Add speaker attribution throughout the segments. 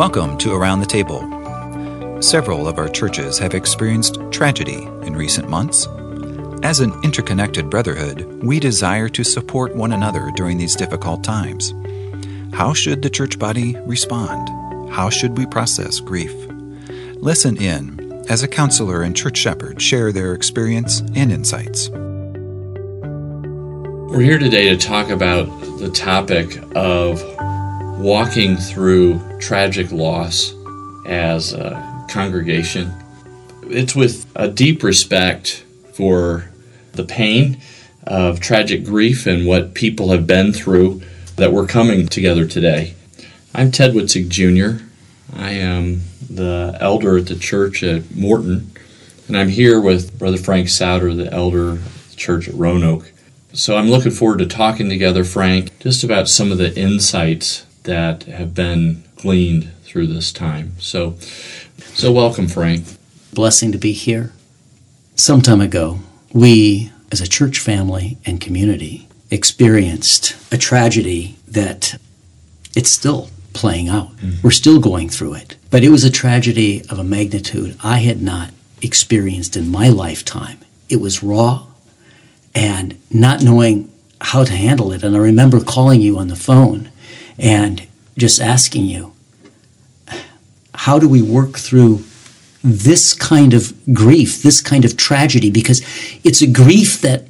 Speaker 1: Welcome to Around the Table. Several of our churches have experienced tragedy in recent months. As an interconnected brotherhood, we desire to support one another during these difficult times. How should the church body respond? How should we process grief? Listen in as a counselor and church shepherd share their experience and insights.
Speaker 2: We're here today to talk about the topic of walking through tragic loss as a congregation. It's with a deep respect for the pain of tragic grief and what people have been through that we're coming together today. I'm Ted Witzig Jr. I am the elder at the church at Morton, and I'm here with Brother Frank Sauder, the elder at the church at Roanoke. So I'm looking forward to talking together, Frank, just about some of the insights that have been gleaned through this time. So, so welcome, Frank.
Speaker 3: Blessing to be here. Some time ago, we, as a church family and community, experienced a tragedy that it's still playing out. Mm-hmm. We're still going through it. But it was a tragedy of a magnitude I had not experienced in my lifetime. It was raw and not knowing how to handle it. And I remember calling you on the phone and just asking you, how do we work through this kind of grief, this kind of tragedy? Because it's a grief that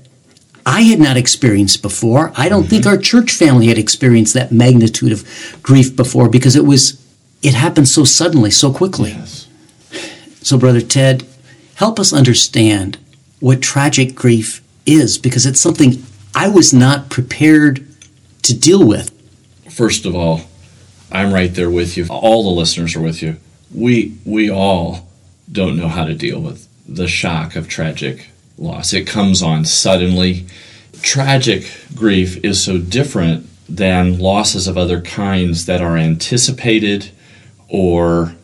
Speaker 3: I had not experienced before. I don't mm-hmm. think our church family had experienced that magnitude of grief before because it was it happened so suddenly, so quickly. Yes. So brother Ted, help us understand what tragic grief is because it's something I was not prepared to deal with
Speaker 2: first of all, I'm right there with you. All the listeners are with you. We we all don't know how to deal with the shock of tragic loss. It comes on suddenly. Tragic grief is so different than losses of other kinds that are anticipated or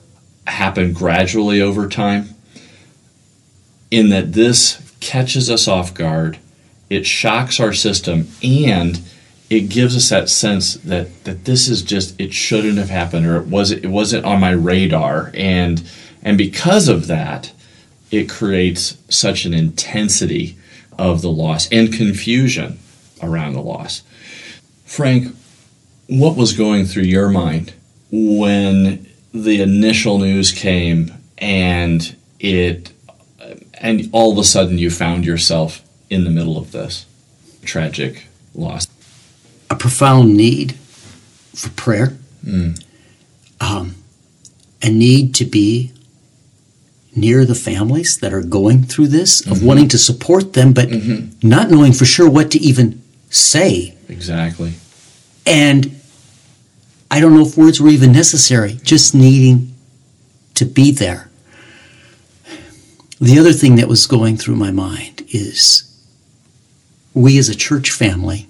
Speaker 2: happen gradually over time. In that this catches us off guard, it shocks our system, and it gives us that sense that that this is just it shouldn't have happened or it wasn't it wasn't on my radar. And and because of that it creates such an intensity of the loss and confusion around the loss. Frank what was going through your mind when the initial news came and it and all of a sudden you found yourself in the middle of this tragic loss
Speaker 3: a profound need for prayer, mm. um, a need to be near the families that are going through this, of mm-hmm. wanting to support them, but mm-hmm. not knowing for sure what to even say.
Speaker 2: Exactly.
Speaker 3: And I don't know if words were even necessary, just needing to be there. The other thing that was going through my mind is we as a church family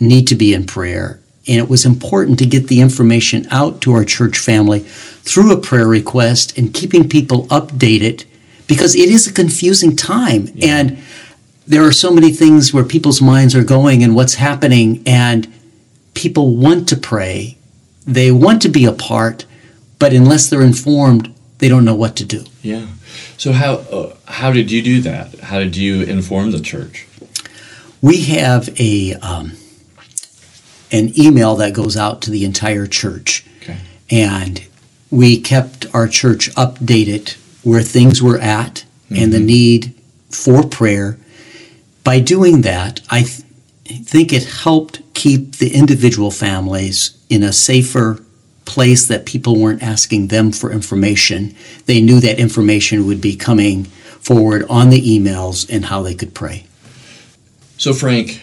Speaker 3: need to be in prayer. And it was important to get the information out to our church family through a prayer request and keeping people updated because it is a confusing time. Yeah. And there are so many things where people's minds are going and what's happening, and people want to pray, they want to be a part, but unless they're informed, they don't know what to do.
Speaker 2: Yeah. So how uh, how did you do that? How did you inform the church?
Speaker 3: We have a um, an email that goes out to the entire church. Okay. And we kept our church updated where things were at mm-hmm. and the mm-hmm. need for prayer. By doing that, I th- think it helped keep the individual families in a safer place that people weren't asking them for information. They knew that information would be coming forward on the emails and how they could pray.
Speaker 2: So, Frank,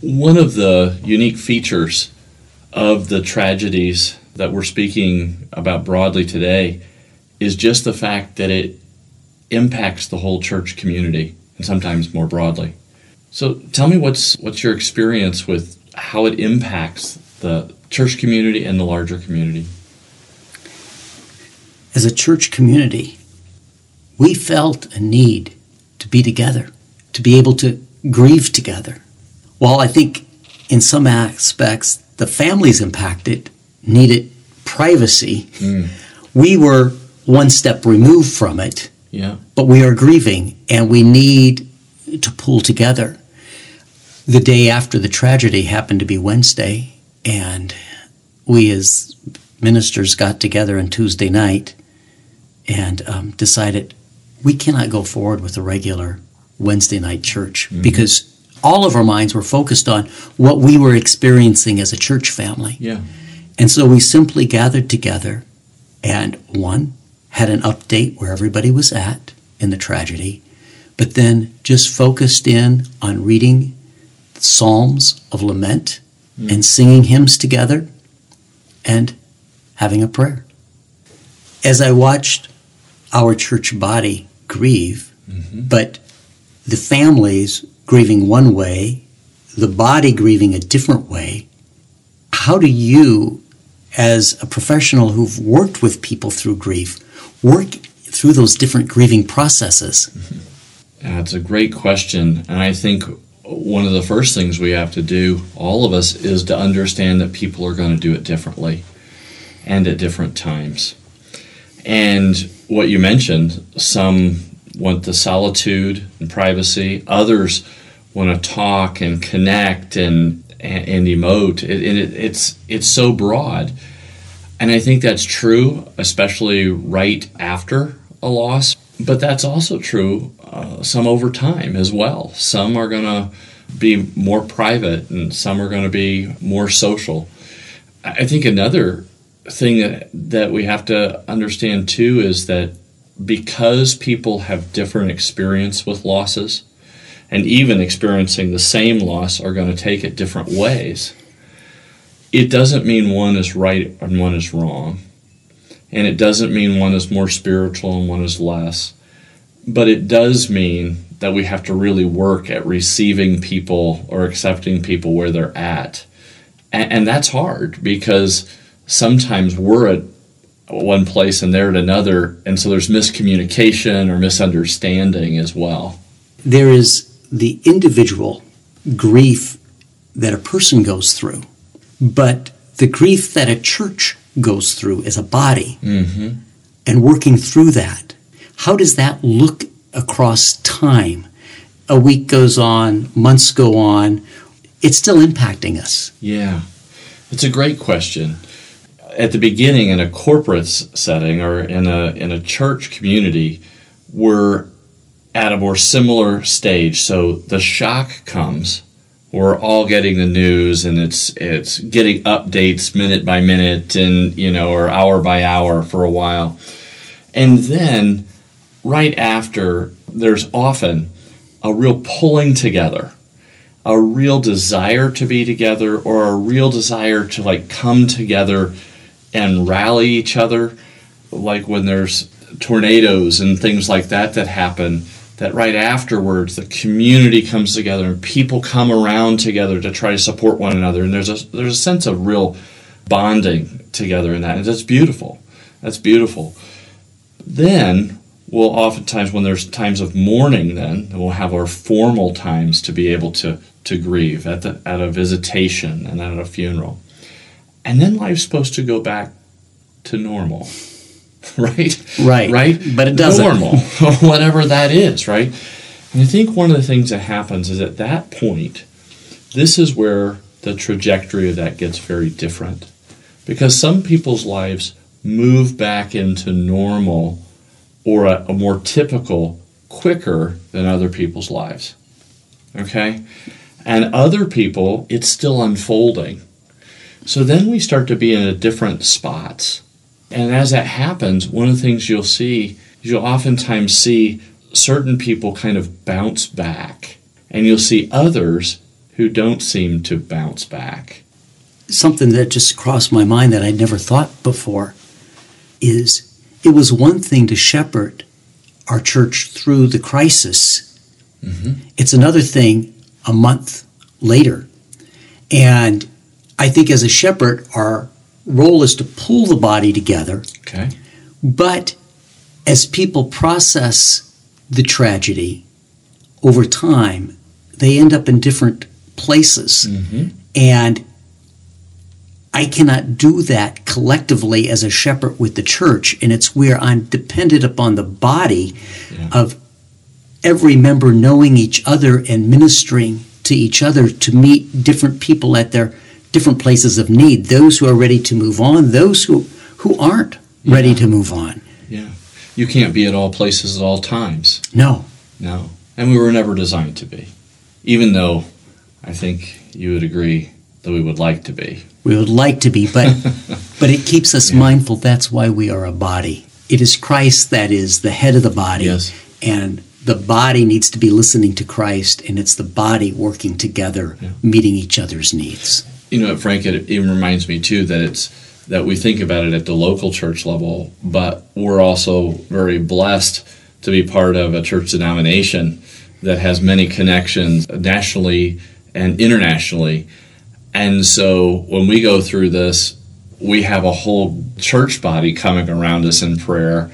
Speaker 2: one of the unique features of the tragedies that we're speaking about broadly today is just the fact that it impacts the whole church community and sometimes more broadly. So tell me what's what's your experience with how it impacts the church community and the larger community?
Speaker 3: As a church community, we felt a need to be together, to be able to grieve together, while I think in some aspects the families impacted needed privacy. We were one step removed from it,
Speaker 2: Yeah.
Speaker 3: but we are grieving and we need to pull together. The day after the tragedy happened to be Wednesday, and we as ministers got together on Tuesday night and um, decided we cannot go forward with a regular Wednesday night church because all of our minds were focused on what we were experiencing as a church family.
Speaker 2: Yeah.
Speaker 3: And so we simply gathered together and one had an update where everybody was at in the tragedy, but then just focused in on reading psalms of lament hmm. and singing hymns together and having a prayer. As I watched our church body grieve, mm-hmm. but the families grieving one way, the body grieving a different way, how do you, as a professional who've worked with people through grief, work through those different grieving processes? Mm-hmm.
Speaker 2: That's a great question. And I think one of the first things we have to do, all of us, is to understand that people are going to do it differently and at different times. And what you mentioned, some want the solitude and privacy, others want to talk and connect and and, and emote. It, it, it's it's so broad, and I think that's true, especially right after a loss. But that's also true uh, some over time as well. Some are going to be more private, and some are going to be more social. I think another thing that, that we have to understand too is that because people have different experience with losses, and even experiencing the same loss are going to take it different ways, it doesn't mean one is right and one is wrong. And it doesn't mean one is more spiritual and one is less. But it does mean that we have to really work at receiving people or accepting people where they're at. And, and that's hard because sometimes we're at one place and they're at another. And so there's miscommunication or misunderstanding as well.
Speaker 3: There is the individual grief that a person goes through, but the grief that a church goes through as a body
Speaker 2: Mm-hmm.
Speaker 3: and working through that. How does that look across time? A week goes on, months go on, it's still impacting us.
Speaker 2: Yeah, it's a great question. At the beginning, in a corporate setting or in a in a church community, we're at a more similar stage. So the shock comes. We're all getting the news, and it's it's getting updates minute by minute, and you know, or hour by hour for a while, and then right after, there's often a real pulling together a real desire to be together or a real desire to like come together and rally each other like when there's tornadoes and things like that that happen that right afterwards the community comes together and people come around together to try to support one another. And there's a there's a sense of real bonding together in that and that's beautiful. That's beautiful. Then we'll oftentimes when there's times of mourning then we'll have our formal times to be able to to grieve at the at a visitation and at a funeral and then life's supposed to go back to normal right
Speaker 3: Right.
Speaker 2: right
Speaker 3: But it doesn't.
Speaker 2: normal whatever that is right and i think one of the things that happens is at that point this is where the trajectory of that gets very different because some people's lives move back into normal or a, a more typical quicker than other people's lives. Okay? And other people, it's still unfolding. So then we start to be in a different spots. And as that happens, one of the things you'll see you'll oftentimes see certain people kind of bounce back. And you'll see others who don't seem to bounce back.
Speaker 3: Something that just crossed my mind that I'd never thought before is it was one thing to shepherd our church through the crisis. Mm-hmm. It's another thing a month later. And I think as a shepherd, our role is to pull the body together
Speaker 2: Okay?
Speaker 3: But as people process the tragedy over time, they end up in different places.
Speaker 2: Mm-hmm.
Speaker 3: And I cannot do that collectively as a shepherd with the church. And it's where I'm dependent upon the body
Speaker 2: Yeah.
Speaker 3: of every member knowing each other and ministering to each other to meet different people at their different places of need. Those who are ready to move on, those who, who aren't ready to move on.
Speaker 2: Yeah. You can't be at all places at all times.
Speaker 3: No.
Speaker 2: No. And we were never designed to be. Even though I think you would agree that we would like to be.
Speaker 3: We would like to be, but but it keeps us mindful that's why we are a body. It is Christ that is the head of the body.
Speaker 2: Yes.
Speaker 3: And the body needs to be listening to Christ and it's the body working together,
Speaker 2: Yeah.
Speaker 3: meeting each other's needs.
Speaker 2: You know, Frank, it even reminds me too that it's that we think about it at the local church level, but we're also very blessed to be part of a church denomination that has many connections nationally and internationally. And so when we go through this, we have a whole church body coming around us in prayer.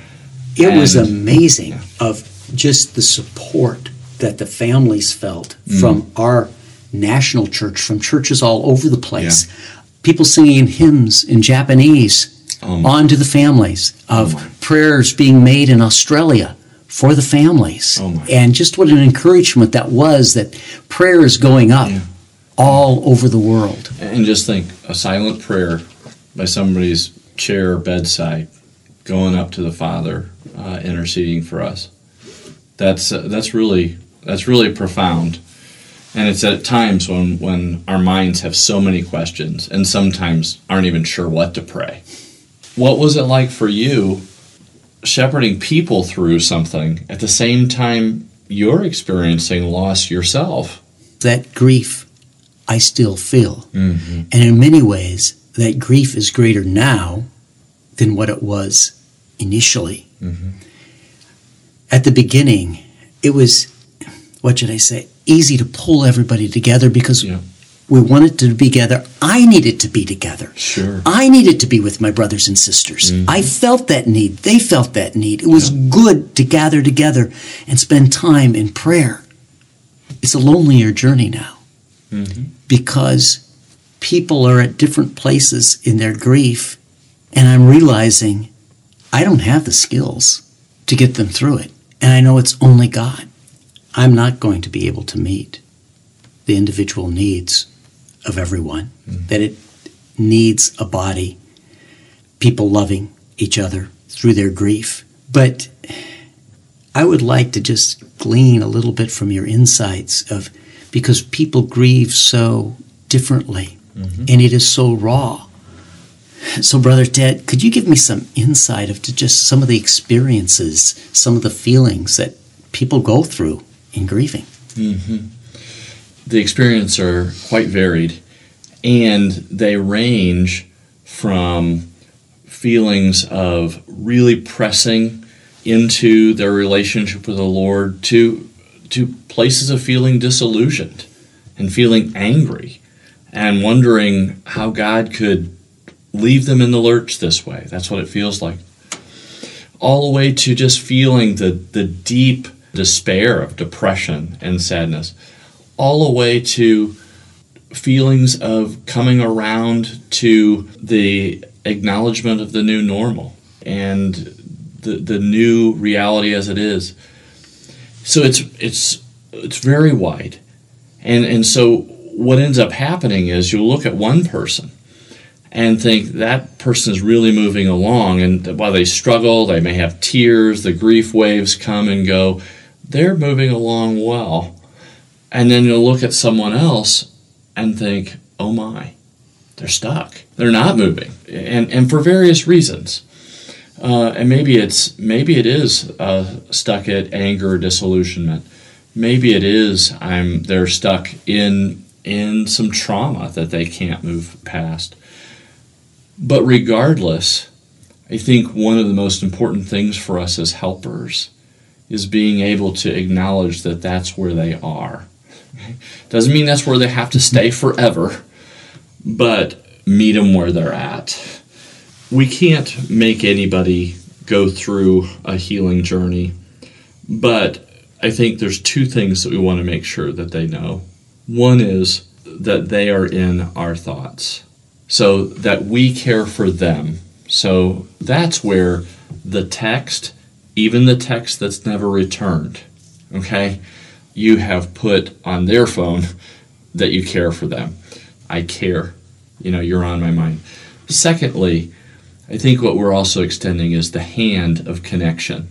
Speaker 3: It was
Speaker 2: And-
Speaker 3: amazing of just the support that the families felt
Speaker 2: Mm.
Speaker 3: from our national church, from churches all over the place. People singing hymns in Japanese
Speaker 2: Oh my.
Speaker 3: on to the families, of
Speaker 2: Oh
Speaker 3: prayers being made in Australia for the families.
Speaker 2: Oh
Speaker 3: and just what an encouragement that was that prayer is going up
Speaker 2: Yeah.
Speaker 3: all over the world.
Speaker 2: And just think a silent prayer by somebody's chair or bedside going up to the Father, uh, interceding for us. That's uh, that's really that's really profound, and it's at times when when our minds have so many questions and sometimes aren't even sure what to pray. What was it like for you, shepherding people through something at the same time you're experiencing loss yourself?
Speaker 3: That grief I still feel.
Speaker 2: Mm-hmm.
Speaker 3: And in many ways, that grief is greater now than what it was initially.
Speaker 2: Mhm.
Speaker 3: At the beginning, it was, what should I say, easy to pull everybody together because
Speaker 2: Yeah.
Speaker 3: we wanted to be together. I needed to be together.
Speaker 2: Sure.
Speaker 3: I needed to be with my brothers and sisters.
Speaker 2: Mhm.
Speaker 3: I felt that need. They felt that need. It was good to gather together and spend time in prayer. It's a lonelier journey now
Speaker 2: Mm-hmm.
Speaker 3: because people are at different places in their grief, and I'm realizing I don't have the skills to get them through it. And I know it's only God. I'm not going to be able to meet the individual needs of everyone, mm-hmm. that it needs a body, people loving each other through their grief. But I would like to just glean a little bit from your insights of because people grieve so differently mm-hmm. and it is so raw. So, Brother Ted, could you give me some insight of to just some of the experiences, some of the feelings that people go through in grieving?
Speaker 2: hmm The experiences are quite varied, and they range from feelings of really pressing into their relationship with the Lord to to places of feeling disillusioned and feeling angry and wondering how God could leave them in the lurch this way. That's what it feels like. All the way to just feeling the, the deep despair of depression and sadness, all the way to feelings of coming around to the acknowledgement of the new normal and the, the new reality as it is. So it's it's it's very wide. And and so what ends up happening is you look at one person and think that person is really moving along and while they struggle, they may have tears, the grief waves come and go, they're moving along well. And then you'll look at someone else and think, "Oh my, they're stuck. They're not moving." And and for various reasons. Uh, and maybe it's maybe it is uh, stuck at anger, disillusionment. Maybe it is I'm they're stuck in in some trauma that they can't move past. But regardless, I think one of the most important things for us as helpers is being able to acknowledge that that's where they are. Doesn't mean that's where they have to stay forever, but meet them where they're at. We can't make anybody go through a healing journey, but I think there's two things that we want to make sure that they know. One is that they are in our thoughts. so that we care for them. So that's where the text, even the text that's never returned, okay, you have put on their phone that you care for them. I care. You know, you're on my mind. Secondly, I think what we're also extending is the hand of connection.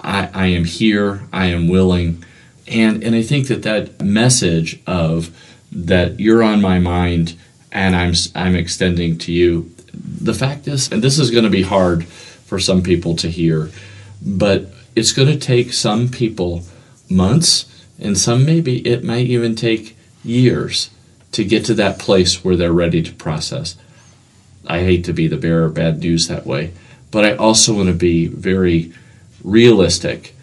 Speaker 2: I, I am here, I am willing. And, and I think that that message of that you're on my mind and I'm, I'm extending to you, the fact is, and this is going to be hard for some people to hear, but it's going to take some people months, and some maybe it might even take years to get to that place where they're ready to process. I hate to be the bearer of bad news that way, but I also want to be very realistic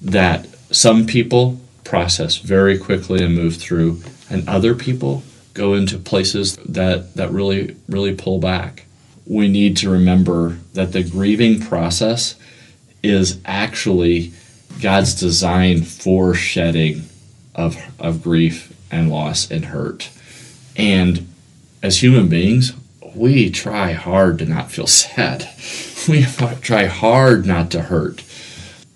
Speaker 2: that some people process very quickly and move through, and other people go into places that, that really, really pull back. We need to remember that the grieving process is actually God's design for shedding of, of grief and loss and hurt. And as human beings, we try hard to not feel sad. We try hard not to hurt.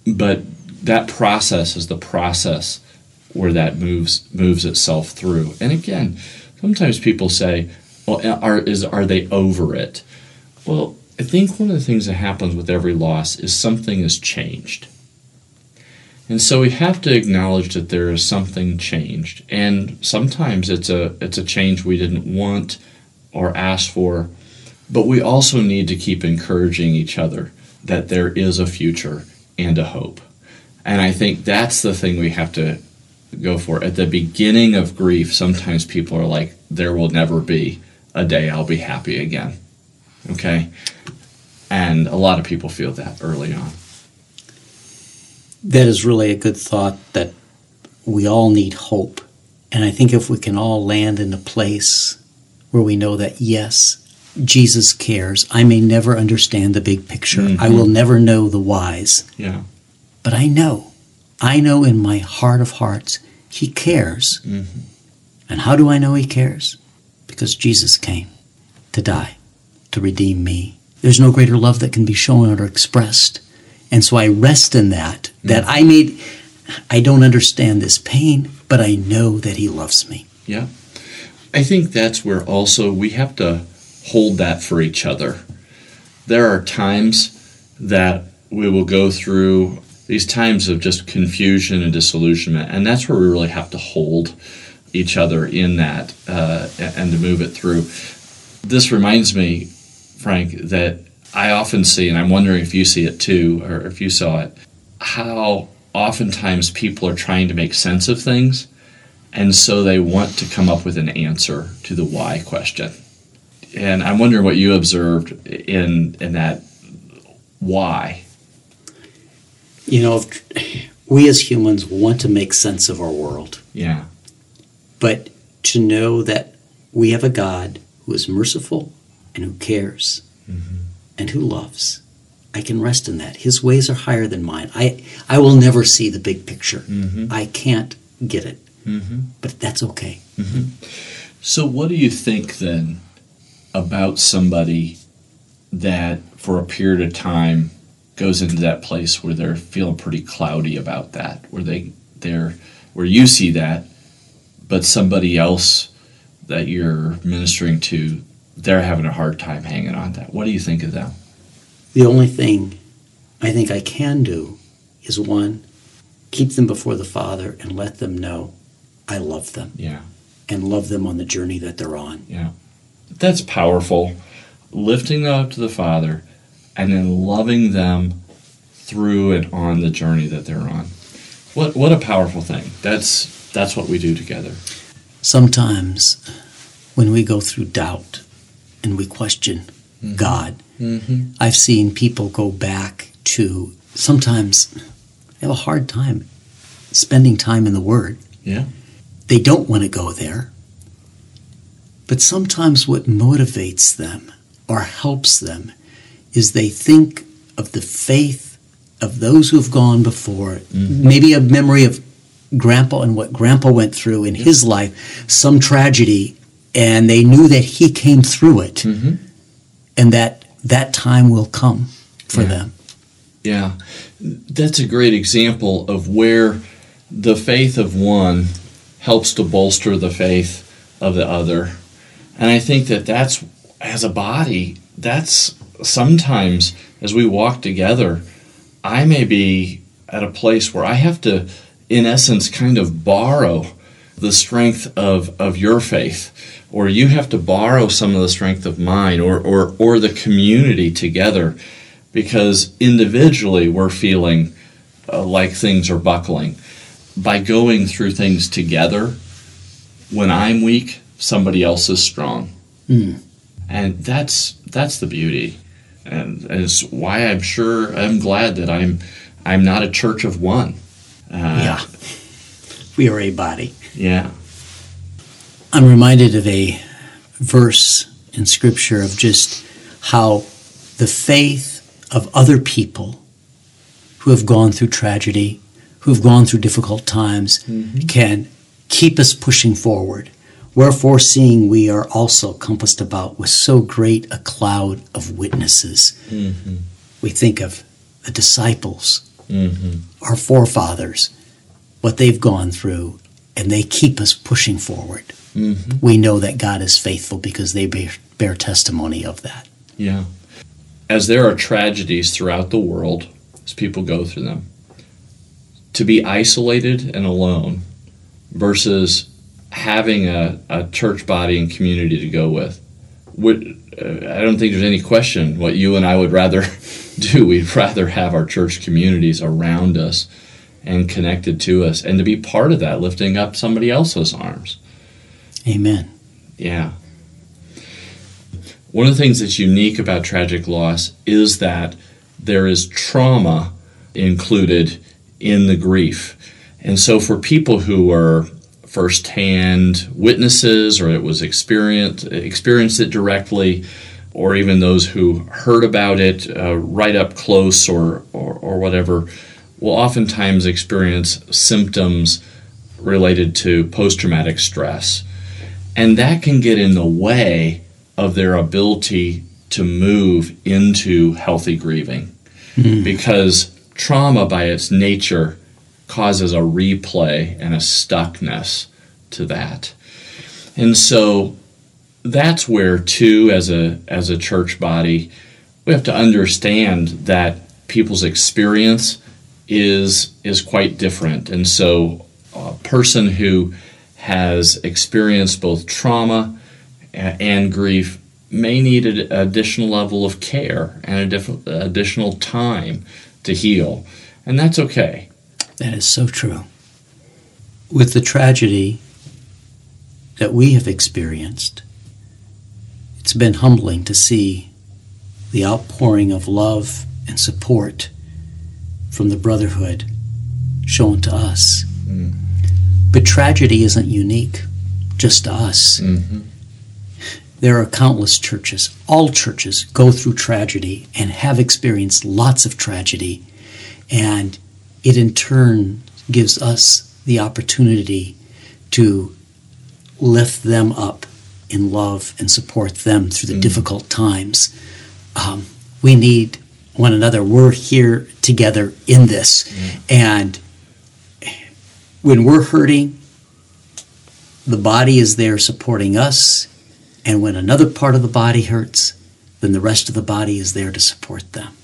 Speaker 2: But that process is the process where that moves moves itself through. And again, sometimes people say, "Well, are is are they over it?" Well, I think one of the things that happens with every loss is something has changed. And so we have to acknowledge that there is something changed. And sometimes it's a it's a change we didn't want or ask for, but we also need to keep encouraging each other that there is a future and a hope. And I think that's the thing we have to go for. At the beginning of grief, sometimes people are like, there will never be a day I'll be happy again. Okay? And a lot of people feel that early on.
Speaker 3: That is really a good thought that we all need hope. And I think if we can all land in a place where we know that, yes, Jesus cares. I may never understand the big picture. Mm-hmm. I will never know the whys.
Speaker 2: Yeah.
Speaker 3: But I know, I know in my heart of hearts, He cares. Mm-hmm. And how do I know He cares? Because Jesus came to die, to redeem me. There's no greater love that can be shown or expressed. And so I rest in that, that mm-hmm. I made, I don't understand this pain, but I know that He loves me.
Speaker 2: Yeah. I think that's where also we have to hold that for each other. There are times that we will go through these times of just confusion and disillusionment, and that's where we really have to hold each other in that uh, and to move it through. This reminds me, Frank, that I often see, and I'm wondering if you see it too, or if you saw it, how oftentimes people are trying to make sense of things and so they want to come up with an answer to the why question. And I'm wondering what you observed in in that why.
Speaker 3: You know, we as humans want to make sense of our world.
Speaker 2: Yeah.
Speaker 3: But to know that we have a God who is merciful and who cares mm-hmm. and who loves. I can rest in that. His ways are higher than mine. I, I will never see the big picture. Mm-hmm. I can't get it. Mm-hmm. But that's okay.
Speaker 2: Mm-hmm. So, what do you think then about somebody that for a period of time goes into that place where they're feeling pretty cloudy about that, where they they're where you see that, but somebody else that you're ministering to, they're having a hard time hanging on to that. What do you think of them?
Speaker 3: The only thing I think I can do is one, keep them before the Father and let them know I love them.
Speaker 2: Yeah.
Speaker 3: And love them on the journey that they're on.
Speaker 2: Yeah. That's powerful. Lifting them up to the Father and then loving them through and on the journey that they're on. What what a powerful thing. That's that's what we do together.
Speaker 3: Sometimes when we go through doubt and we question mm-hmm. God, mm-hmm. I've seen people go back to sometimes they have a hard time spending time in the Word.
Speaker 2: Yeah.
Speaker 3: They don't want to go there. But sometimes what motivates them or helps them is they think of the faith of those who've gone before, mm-hmm. maybe a memory of grandpa and what grandpa went through in his life, some tragedy and they knew that He came through it,
Speaker 2: Mm-hmm.
Speaker 3: and that that time will come for
Speaker 2: Yeah.
Speaker 3: them.
Speaker 2: Yeah, that's a great example of where the faith of one helps to bolster the faith of the other. And I think that that's, as a body, that's sometimes as we walk together, I may be at a place where I have to, in essence, kind of borrow the strength of, of your faith, or you have to borrow some of the strength of mine, or, or, or the community together because individually we're feeling uh, like things are buckling. By going through things together, when I'm weak, somebody else is strong,
Speaker 3: Mm.
Speaker 2: and that's that's the beauty, and, and it's why I'm sure I'm glad that I'm I'm not a church of one. Uh,
Speaker 3: yeah, we are a body.
Speaker 2: yeah,
Speaker 3: I'm reminded of a verse in Scripture of just how the faith of other people who have gone through tragedy, who have gone through difficult times, can keep us pushing forward. Wherefore, seeing we are also compassed about with so great a cloud of witnesses. We think of the disciples,
Speaker 2: hmm
Speaker 3: our forefathers, what they've gone through, and they keep us pushing forward
Speaker 2: hmm
Speaker 3: we know that God is faithful because they bear, bear testimony of that.
Speaker 2: Yeah. As there are tragedies throughout the world, as people go through them, to be isolated and alone versus having a, a church body and community to go with, would, uh, I don't think there's any question what you and I would rather do. We'd rather have our church communities around us and connected to us and to be part of that, lifting up somebody else's arms.
Speaker 3: Amen.
Speaker 2: Yeah. One of the things that's unique about tragic loss is that there is trauma included in the grief. And so for people who are firsthand witnesses or it was experienced experienced it directly or even those who heard about it uh, right up close or, or, or whatever will oftentimes experience symptoms related to post-traumatic stress and that can get in the way of their ability to move into healthy grieving. Hmm. Because trauma by its nature causes a replay and a stuckness to that. And so that's where too as a as a church body we have to understand that people's experience is is quite different. And so a person who has experienced both trauma and grief may need an additional level of care and a diff- additional time to heal. And that's okay.
Speaker 3: That is so true. With the tragedy that we have experienced, it's been humbling to see the outpouring of love and support from the Brotherhood shown to us.
Speaker 2: Mm.
Speaker 3: But tragedy isn't unique just to us.
Speaker 2: Mm-hmm.
Speaker 3: There are countless churches. All churches go through tragedy and have experienced lots of tragedy. And it in turn gives us the opportunity to lift them up in love and support them through the
Speaker 2: Mm.
Speaker 3: difficult times. Um, we need one another. We're here together in this. And when we're hurting, the body is there supporting us. And when another part of the body hurts, then the rest of the body is there to support them.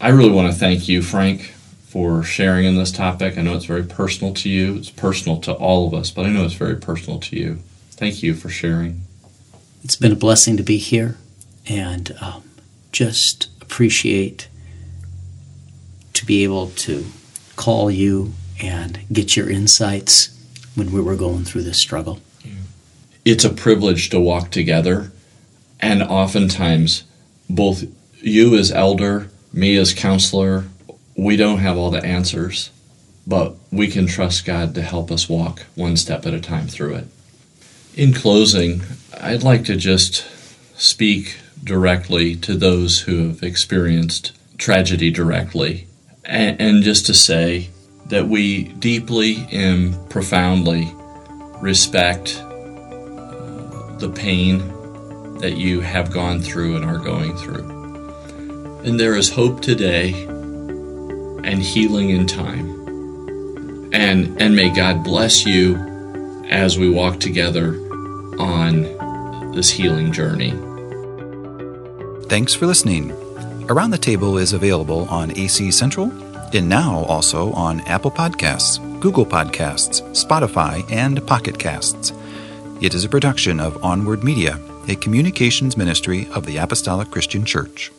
Speaker 2: I really want to thank you, Frank, for sharing in this topic. I know it's very personal to you. It's personal to all of us, but I know it's very personal to you. Thank you for sharing.
Speaker 3: It's been a blessing to be here and um, just appreciate to be able to call you and get your insights when we were going through this struggle.
Speaker 2: It's a privilege to walk together, and oftentimes, both you as elder, me as counselor, we don't have all the answers, but we can trust God to help us walk one step at a time through it. In closing, I'd like to just speak directly to those who have experienced tragedy directly, and, and just to say that we deeply and profoundly respect uh, the pain that you have gone through and are going through. And there is hope today and healing in time. And and may God bless you as we walk together on this healing journey.
Speaker 1: Thanks for listening. Around the Table is available on AC Central and now also on Apple Podcasts, Google Podcasts, Spotify, and Pocket Casts. It is a production of Onward Media, a communications ministry of the Apostolic Christian Church.